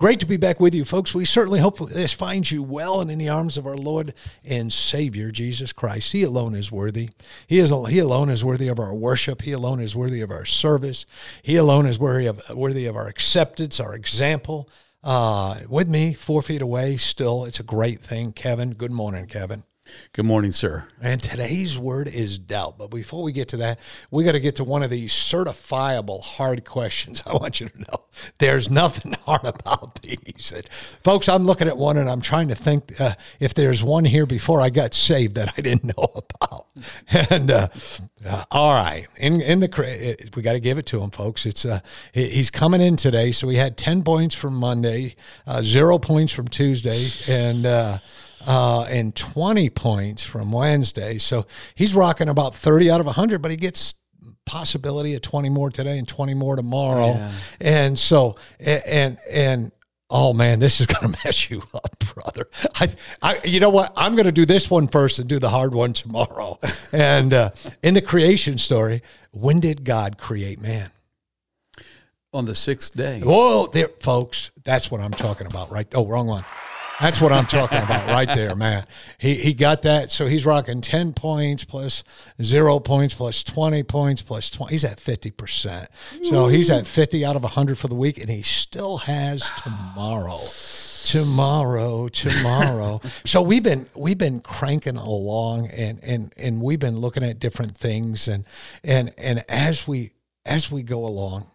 Great to be back with you, folks. We certainly hope this finds you well and in the arms of our Lord and Savior, Jesus Christ. He alone is worthy. He, is, he alone is worthy of our worship. He alone is worthy of our service. He alone is worthy of, worthy of our acceptance, our example. Uh, with me, four feet away, still, it's a great thing. Kevin, good morning, Kevin. Good morning, sir. And today's word is doubt. But before we get to that, we got to get to one of these certifiable hard questions. I want you to know there's nothing hard about these. And folks, I'm looking at one and I'm trying to think uh, if there's one here before I got saved that I didn't know about. And uh, uh, all right, in in the we got to give it to him, folks. It's uh, he's coming in today, so we had ten points from Monday, uh, zero points from Tuesday, and uh, and 20 points from Wednesday. So he's rocking about 30 out of 100, but he gets possibility of 20 more today and 20 more tomorrow. Yeah. And so, and, and, Oh man, this is going to mess you up, brother. I, I, you know what? I'm going to do this one first and do the hard one tomorrow. and uh, in the creation story, when did God create man? On the sixth day. Whoa, there, folks. That's what I'm talking about, right? Oh, wrong one. That's what I'm talking about right there, man. He he got that. So he's rocking 10 points plus zero points plus 20 points plus 20. He's at 50%. So he's at 50 out of 100 for the week, and he still has tomorrow tomorrow tomorrow so we've been we've been cranking along and and and we've been looking at different things and and and as we as we go along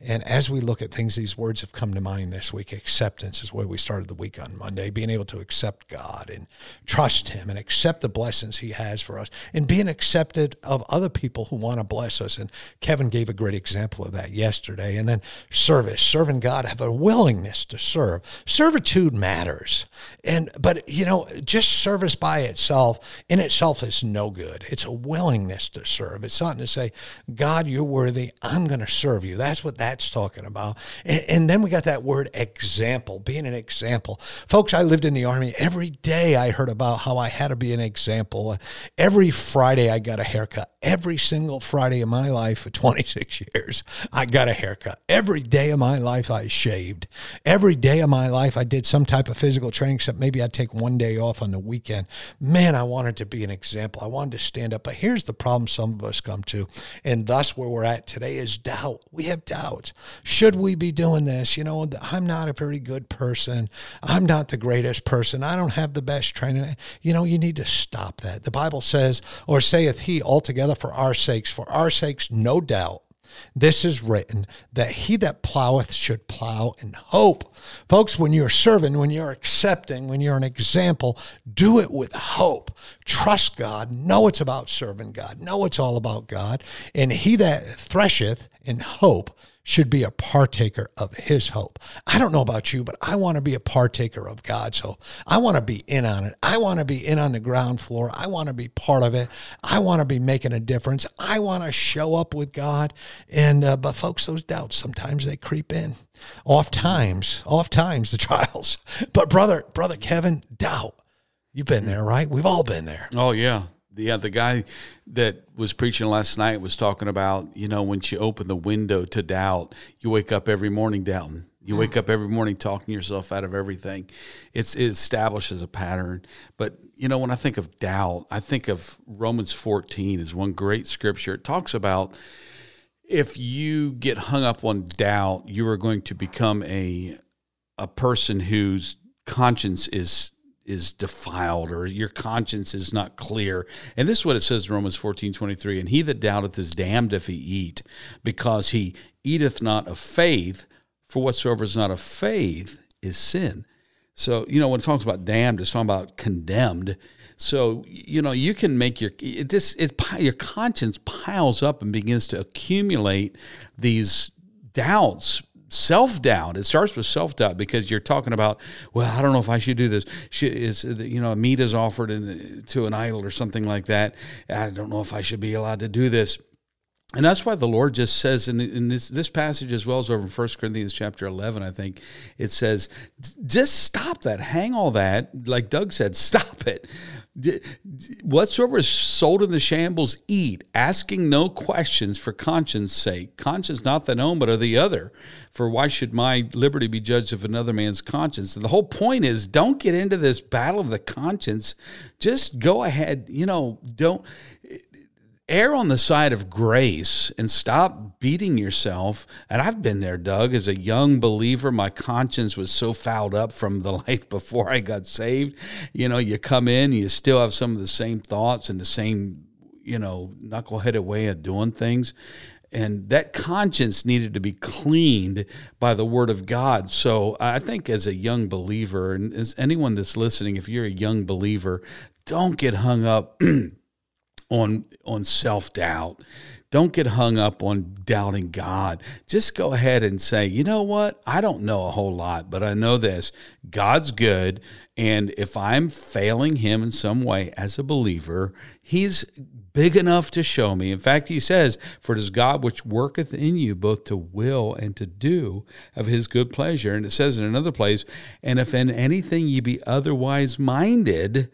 and as we look at things, these words have come to mind this week. Acceptance is where we started the week on Monday, being able to accept God and trust Him and accept the blessings He has for us and being accepted of other people who want to bless us. And Kevin gave a great example of that yesterday. And then service, serving God, have a willingness to serve. Servitude matters. And, but, you know, just service by itself, in itself, is no good. It's a willingness to serve. It's not to say, God, you're worthy. I'm going to serve you. That's what that that's talking about. And, and, then we got that word example, being an example. Folks, I lived in the Army. Every day I heard about how I had to be an example. Every Friday I got a haircut. Every single Friday of my life for 26 years, I got a haircut. Every day of my life I shaved. Every day of my life I did some type of physical training, except maybe I'd take one day off on the weekend. Man, I wanted to be an example. I wanted to stand up. But here's the problem some of us come to, and thus where we're at today is doubt. We have doubt out. Should we be doing this? You know, I'm not a very good person. I'm not the greatest person. I don't have the best training. You know, you need to stop that. The Bible says, or saith he altogether for our sakes, for our sakes, no doubt. This is written that he that ploweth should plow in hope. Folks, when you're serving, when you're accepting, when you're an example, do it with hope. Trust God. Know it's about serving God. Know it's all about God. And he that thresheth in hope should be a partaker of his hope. I don't know about you, but I want to be a partaker of God's hope. I want to be in on it. I want to be in on the ground floor. I want to be part of it. I want to be making a difference. I want to show up with God. And uh, but folks, those doubts sometimes they creep in. Oft times, oft times the trials. But brother, brother Kevin, doubt. You've been there, right? We've all been there. Oh yeah yeah, the guy that was preaching last night was talking about, you know, when you open the window to doubt, you wake up every morning doubting. You wake up every morning talking yourself out of everything. It's it establishes a pattern. But you know, when I think of doubt, I think of Romans 14 is one great scripture. It talks about if you get hung up on doubt, you are going to become a a person whose conscience is is defiled or your conscience is not clear. And this is what it says in Romans 14 23. And he that doubteth is damned if he eat, because he eateth not of faith, for whatsoever is not of faith is sin. So, you know, when it talks about damned, it's talking about condemned. So, you know, you can make your it just it your conscience piles up and begins to accumulate these doubts self doubt. It starts with self doubt because you're talking about, well, I don't know if I should do this. Is uh, you know meat is offered in, to an idol or something like that. I don't know if I should be allowed to do this. And that's why the Lord just says in, in this, this passage as well as over in 1 Corinthians chapter 11, I think it says, just stop that. Hang all that. Like Doug said, stop it. Whatsoever is sold in the shambles, eat, asking no questions for conscience sake. Conscience not thine own, but of the other. For why should my liberty be judged of another man's conscience? And the whole point is don't get into this battle of the conscience. Just go ahead, you know, don't err on the side of grace and stop beating yourself. And I've been there, Doug, as a young believer. My conscience was so fouled up from the life before I got saved. You know, you come in, you still have some of the same thoughts and the same, you know, knuckleheaded way of doing things. And that conscience needed to be cleaned by the word of God. So I think as a young believer, and as anyone that's listening, if you're a young believer, don't get hung up on on self-doubt. Don't get hung up on doubting God. Just go ahead and say, you know what? I don't know a whole lot, but I know this God's good. And if I'm failing Him in some way as a believer, He's big enough to show me. In fact, He says, For it is God which worketh in you both to will and to do of His good pleasure. And it says in another place, And if in anything ye be otherwise minded,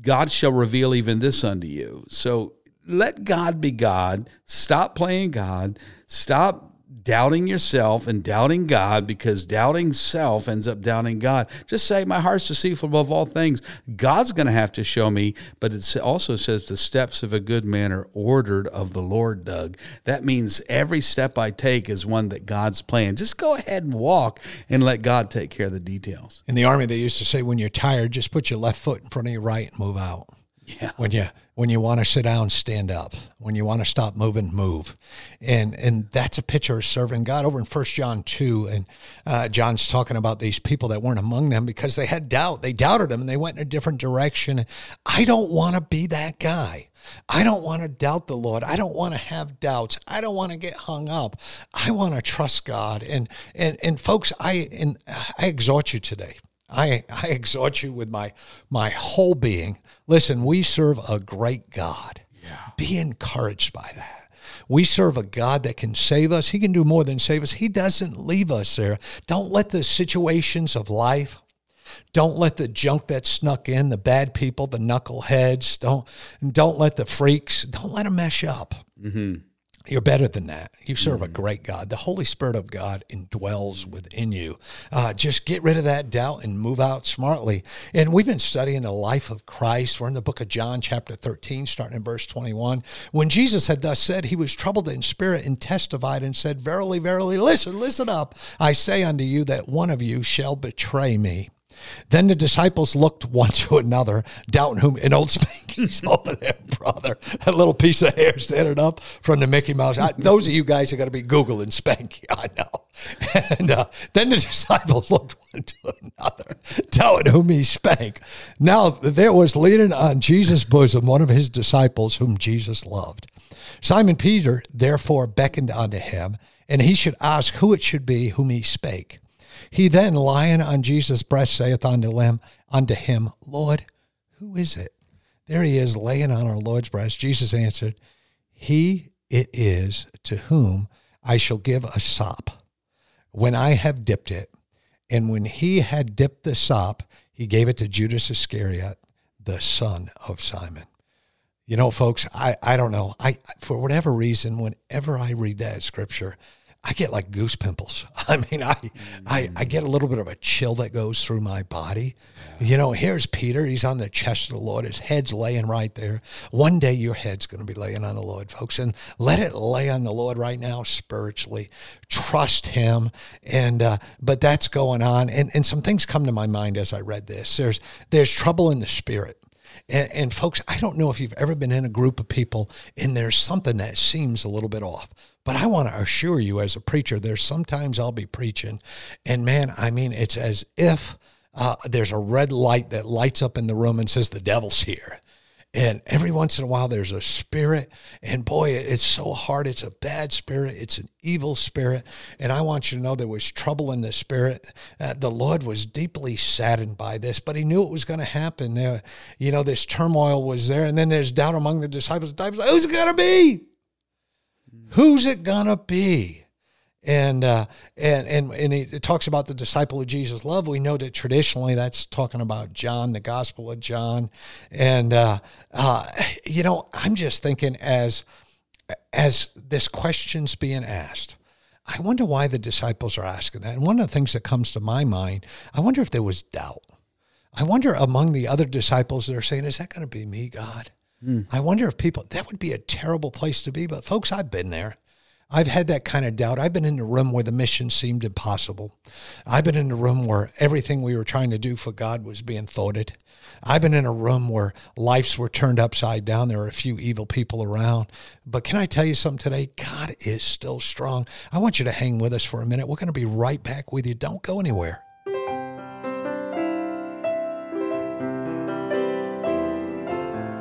God shall reveal even this unto you. So let God be God. Stop playing God. Stop doubting yourself and doubting God because doubting self ends up doubting God. Just say, My heart's deceitful above all things. God's going to have to show me, but it also says, The steps of a good man are ordered of the Lord, Doug. That means every step I take is one that God's planned. Just go ahead and walk and let God take care of the details. In the Army, they used to say, When you're tired, just put your left foot in front of your right and move out. Yeah. When you when you want to sit down, stand up. When you want to stop moving, move. And and that's a picture of serving God. Over in First John two, and uh, John's talking about these people that weren't among them because they had doubt. They doubted him and they went in a different direction. I don't want to be that guy. I don't want to doubt the Lord. I don't want to have doubts. I don't want to get hung up. I want to trust God. And and and folks, I and I exhort you today. I, I exhort you with my my whole being. Listen, we serve a great God. Yeah. Be encouraged by that. We serve a God that can save us. He can do more than save us. He doesn't leave us there. Don't let the situations of life, don't let the junk that snuck in, the bad people, the knuckleheads, don't don't let the freaks, don't let them mess up. Mm-hmm. You're better than that. You serve a great God. The Holy Spirit of God indwells within you. Uh, just get rid of that doubt and move out smartly. And we've been studying the life of Christ. We're in the book of John, chapter 13, starting in verse 21. When Jesus had thus said, he was troubled in spirit and testified and said, Verily, verily, listen, listen up. I say unto you that one of you shall betray me. Then the disciples looked one to another, doubting whom, and old Spanky's over there, brother. That little piece of hair standing up from the Mickey Mouse. I, those of you guys are going to be Googling Spanky, I know. And uh, then the disciples looked one to another, doubting whom he spank. Now there was leaning on Jesus' bosom one of his disciples whom Jesus loved. Simon Peter therefore beckoned unto him, and he should ask who it should be whom he spake. He then, lying on Jesus' breast, saith unto him, unto him, Lord, who is it? There he is, laying on our Lord's breast. Jesus answered, He it is to whom I shall give a sop when I have dipped it. And when he had dipped the sop, he gave it to Judas Iscariot, the son of Simon. You know, folks, I, I don't know. I for whatever reason, whenever I read that scripture, I get like goose pimples. I mean, I, I, I get a little bit of a chill that goes through my body. Yeah. You know, here's Peter. He's on the chest of the Lord. His head's laying right there. One day your head's going to be laying on the Lord, folks. And let it lay on the Lord right now spiritually. Trust him. And, uh, but that's going on. And, and some things come to my mind as I read this. There's, there's trouble in the spirit. And, and, folks, I don't know if you've ever been in a group of people and there's something that seems a little bit off. But I want to assure you, as a preacher, there's sometimes I'll be preaching, and man, I mean, it's as if uh, there's a red light that lights up in the room and says, The devil's here And every once in a while, there's a spirit. And boy, it's so hard. It's a bad spirit, it's an evil spirit. And I want you to know there was trouble in the spirit. Uh, the Lord was deeply saddened by this, but he knew it was going to happen. There, you know, this turmoil was there. And then there's doubt among the disciples. The disciples, who's it going to be? Who's it going to be? And uh, and and and it talks about the disciple of Jesus' love. We know that traditionally that's talking about John, the Gospel of John, and uh, uh, you know I'm just thinking as as this question's being asked. I wonder why the disciples are asking that. And one of the things that comes to my mind, I wonder if there was doubt. I wonder among the other disciples that are saying, "Is that going to be me, God?" Mm. I wonder if people that would be a terrible place to be. But folks, I've been there. I've had that kind of doubt. I've been in a room where the mission seemed impossible. I've been in a room where everything we were trying to do for God was being thwarted. I've been in a room where lives were turned upside down. There were a few evil people around. But can I tell you something today? God is still strong. I want you to hang with us for a minute. We're going to be right back with you. Don't go anywhere.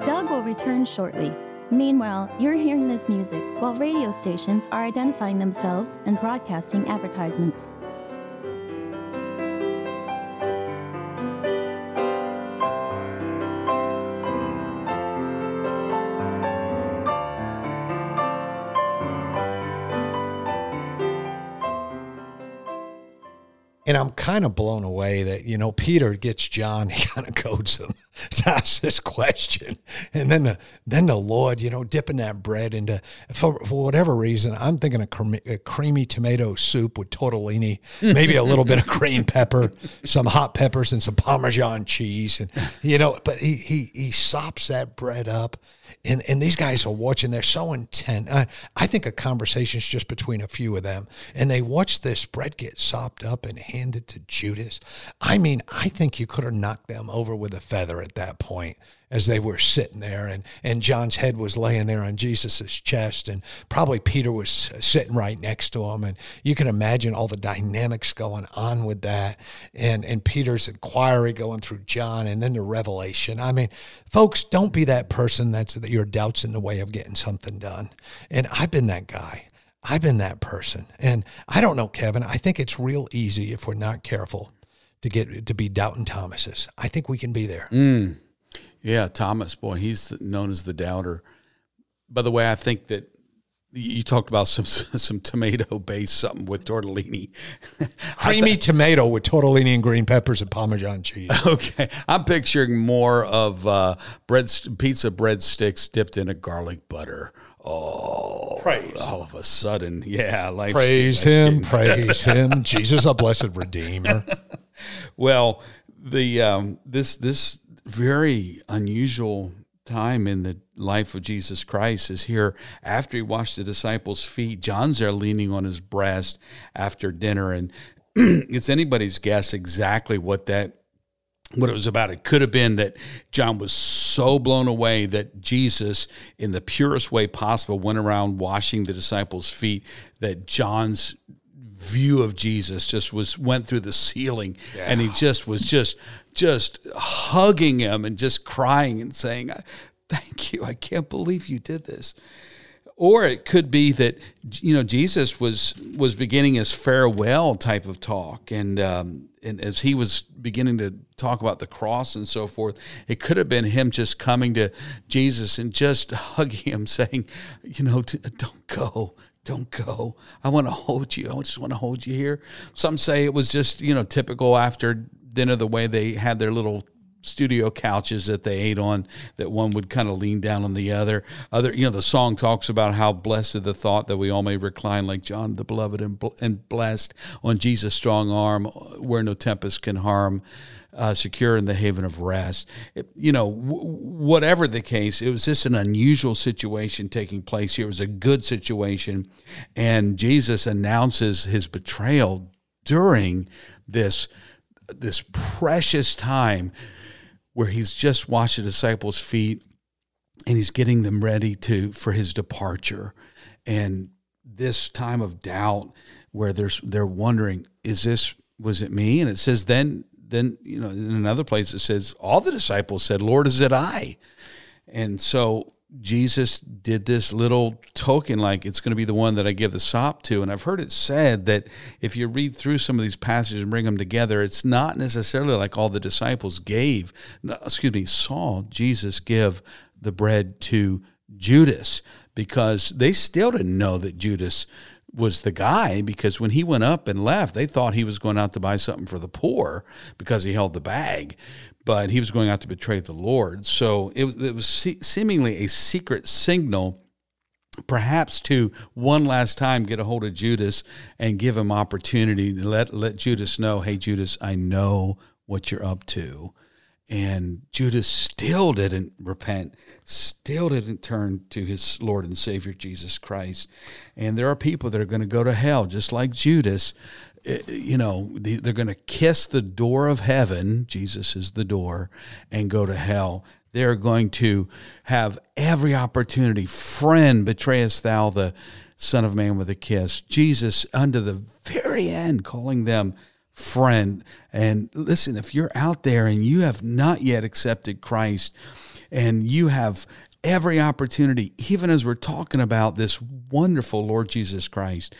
Doug will return shortly. Meanwhile, you're hearing this music while radio stations are identifying themselves and broadcasting advertisements. And I'm kind of blown away that, you know, Peter gets John, he kind of codes him to ask this question. And then the, then the Lord, you know, dipping that bread into, for, for whatever reason, I'm thinking a, creamy, a creamy tomato soup with tortellini, maybe a little bit of green pepper, some hot peppers and some Parmesan cheese. And, you know, but he, he, he sops that bread up and and these guys are watching. They're so intent. I, I think a conversation's just between a few of them, and they watch this bread get sopped up and handed to Judas. I mean, I think you could have knocked them over with a feather at that point as they were sitting there and, and John's head was laying there on Jesus's chest and probably Peter was sitting right next to him and you can imagine all the dynamics going on with that and and Peter's inquiry going through John and then the revelation. I mean, folks, don't be that person that's that your doubts in the way of getting something done. And I've been that guy. I've been that person. And I don't know, Kevin, I think it's real easy if we're not careful to get to be doubting Thomases. I think we can be there. Mm. Yeah, Thomas, boy, he's known as the doubter. By the way, I think that you talked about some some tomato based something with tortellini, creamy th- tomato with tortellini and green peppers and Parmesan cheese. Okay, I'm picturing more of uh, bread pizza breadsticks dipped in a garlic butter. Oh, praise! All of a sudden, yeah, like praise him, praise him, Jesus, a blessed Redeemer. Well, the um, this this very unusual time in the life of Jesus Christ is here after he washed the disciples' feet. John's there leaning on his breast after dinner, and it's anybody's guess exactly what that what it was about. It could have been that John was so blown away that Jesus, in the purest way possible, went around washing the disciples' feet. That John's view of Jesus just was went through the ceiling, yeah. and he just was just just hugging him and just crying and saying, Thank you. I can't believe you did this. Or it could be that you know Jesus was was beginning his farewell type of talk, and um, and as he was beginning to talk about the cross and so forth, it could have been him just coming to Jesus and just hugging him, saying, you know, don't go, don't go. I want to hold you. I just want to hold you here. Some say it was just, you know, typical after dinner the way they had their little studio couches that they ate on that one would kind of lean down on the other other you know the song talks about how blessed the thought that we all may recline like john the beloved and, and blessed on jesus strong arm where no tempest can harm uh, secure in the haven of rest. It, you know, w- whatever the case, it was just an unusual situation taking place here. It was a good situation. And Jesus announces his betrayal during this this precious time where he's just washed the disciples' feet and he's getting them ready to for his departure. And this time of doubt where there's they're wondering, is this was it me? And it says then then you know in another place it says all the disciples said, Lord, is it I? And so Jesus did this little token, like it's going to be the one that I give the sop to. And I've heard it said that if you read through some of these passages and bring them together, it's not necessarily like all the disciples gave, excuse me, saw Jesus give the bread to Judas because they still didn't know that Judas was the guy because when he went up and left, they thought he was going out to buy something for the poor because he held the bag but he was going out to betray the Lord. So it was, it was seemingly a secret signal, perhaps to one last time get a hold of Judas and give him opportunity to let let Judas know, hey Judas, I know what you're up to. And Judas still didn't repent, still didn't turn to his Lord and Savior Jesus Christ. And there are people that are going to go to hell, just like Judas, Eh, you know, they're going to kiss the door of heaven. Jesus is the door, and go to hell. They're going to have every opportunity. Friend, betrayest thou the Son of Man with a kiss? Jesus, unto the very end, calling them friend. And listen, if you're out there and you have not yet accepted Christ, and you have every opportunity, even as we're talking about this wonderful Lord Jesus Christ,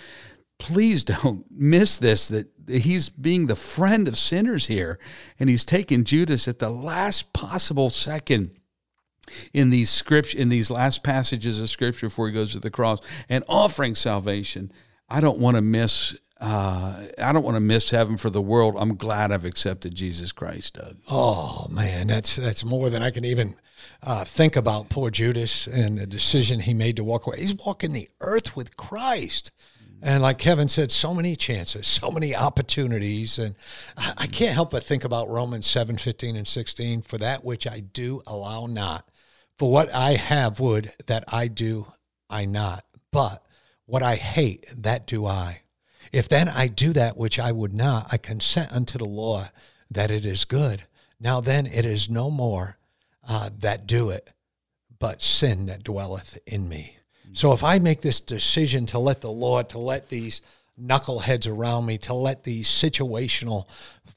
please don't miss this that he's being the friend of sinners here and he's taken Judas at the last possible second in these script in these last passages of scripture before he goes to the cross and offering salvation I don't want to miss uh, I don't want to miss heaven for the world. I'm glad I've accepted Jesus Christ, Doug. Oh man, that's that's more than I can even uh, think about. Poor Judas and the decision he made to walk away. He's walking the earth with Christ. And like Kevin said, so many chances, so many opportunities. And I, can't help but think about Romans 7 15 and 16. For that which I do, allow not. For what I have would, that I do, I not. But what I hate, that do I. If then I do that which I would not, I consent unto the law that it is good. Now then it is no more uh, that do it, but sin that dwelleth in me. So if I make this decision to let the Lord, to let these knuckleheads around me, to let these situational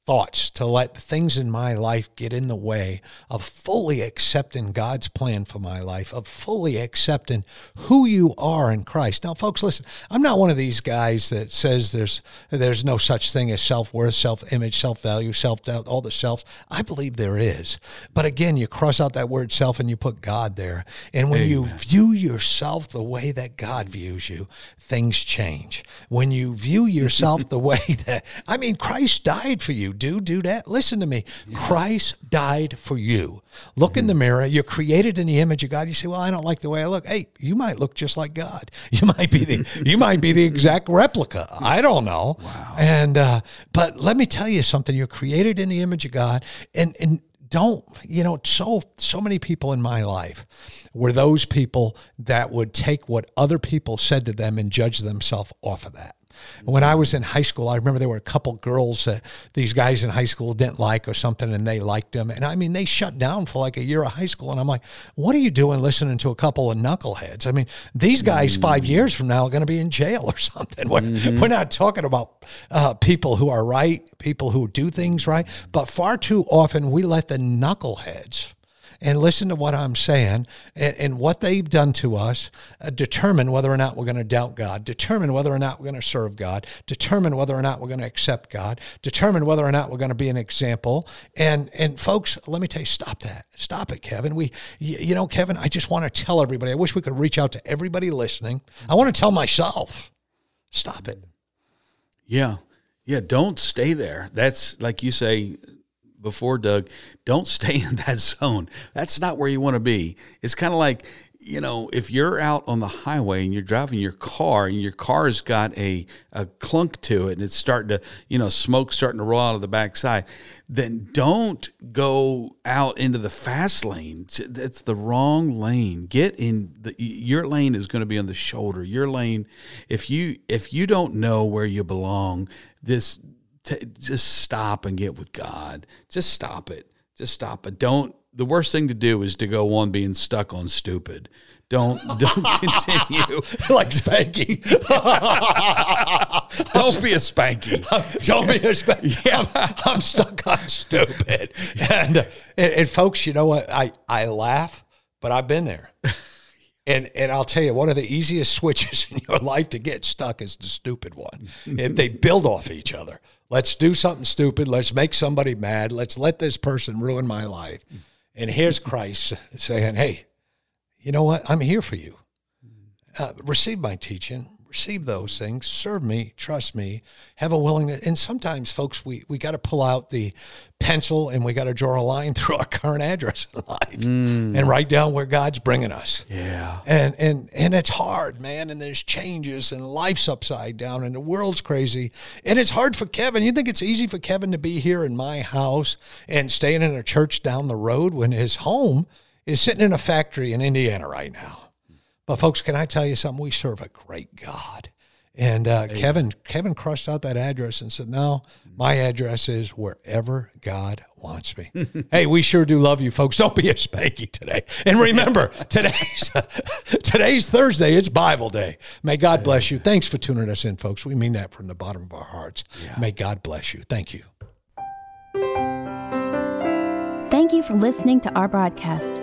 thoughts, to let things in my life get in the way of fully accepting God's plan for my life, of fully accepting who you are in Christ. Now, folks, listen, I'm not one of these guys that says there's there's no such thing as self-worth, self-image, self-value, self-doubt, all the selves. I believe there is. But again, you cross out that word self and you put God there. And when Amen. you view yourself the way that God views you, things change. When you view yourself the way that I mean Christ died for you do do that. Listen to me. Yeah. Christ died for you. Look mm-hmm. in the mirror. You're created in the image of God. You say, "Well, I don't like the way I look." Hey, you might look just like God. You might be the you might be the exact replica. I don't know. Wow. And uh, but let me tell you something. You're created in the image of God, and and don't you know so so many people in my life were those people that would take what other people said to them and judge themselves off of that when I was in high school, I remember there were a couple girls that these guys in high school didn't like or something, and they liked them. And I mean, they shut down for like a year of high school. And I'm like, what are you doing listening to a couple of knuckleheads? I mean, these guys mm-hmm. five years from now are going to be in jail or something. We're, mm-hmm. we're not talking about uh, people who are right, people who do things right, but far too often we let the knuckleheads and listen to what I'm saying and, and what they've done to us, uh, determine whether or not we're going to doubt God, determine whether or not we're going to serve God, determine whether or not we're going to accept God, determine whether or not we're going to be an example. And and folks, let me tell you, stop that. Stop it, Kevin. We, you, you know, Kevin, I just want to tell everybody. I wish we could reach out to everybody listening. I want to tell myself, stop it. Yeah. Yeah, don't stay there. That's like you say, before, Doug, don't stay in that zone. That's not where you want to be. It's kind of like, you know, if you're out on the highway and you're driving your car and your car's got a, a clunk to it and it's starting to, you know, smoke starting to roll out of the backside, then don't go out into the fast lane. That's the wrong lane. Get in the your lane is going to be on the shoulder. Your lane, if you if you don't know where you belong, this just stop and get with God. Just stop it. Just stop it. Don't. The worst thing to do is to go on being stuck on stupid. Don't don't continue like spanking. don't be a spanky. don't be a spanky. Yeah, I'm, I'm stuck on stupid. And, and and folks, you know what? I I laugh but I've been there. And and I'll tell you, one of the easiest switches in your life to get stuck is the stupid one. if they build off each other. Let's do something stupid. Let's make somebody mad. Let's let this person ruin my life. And here's Christ saying, "Hey, you know what? I'm here for you. Uh, receive my teaching receive those things, serve me, trust me, have a willingness. And sometimes, folks, we, we got to pull out the pencil and we got to draw a line through our current address in life mm. and write down where God's bringing us. Yeah. And, and, and it's hard, man. And there's changes and life's upside down and the world's crazy. And it's hard for Kevin. You think it's easy for Kevin to be here in my house and staying in a church down the road when his home is sitting in a factory in Indiana right now? But folks, can I tell you something? We serve a great God. And uh, Kevin Kevin crossed out that address and said, "No, my address is wherever God wants me." hey, we sure do love you, folks. Don't be a spanky today. And remember, today's today's Thursday. It's Bible Day. May God bless you. Thanks for tuning us in, folks. We mean that from the bottom of our hearts. Yeah. May God bless you. Thank you. Thank you for listening to our broadcast.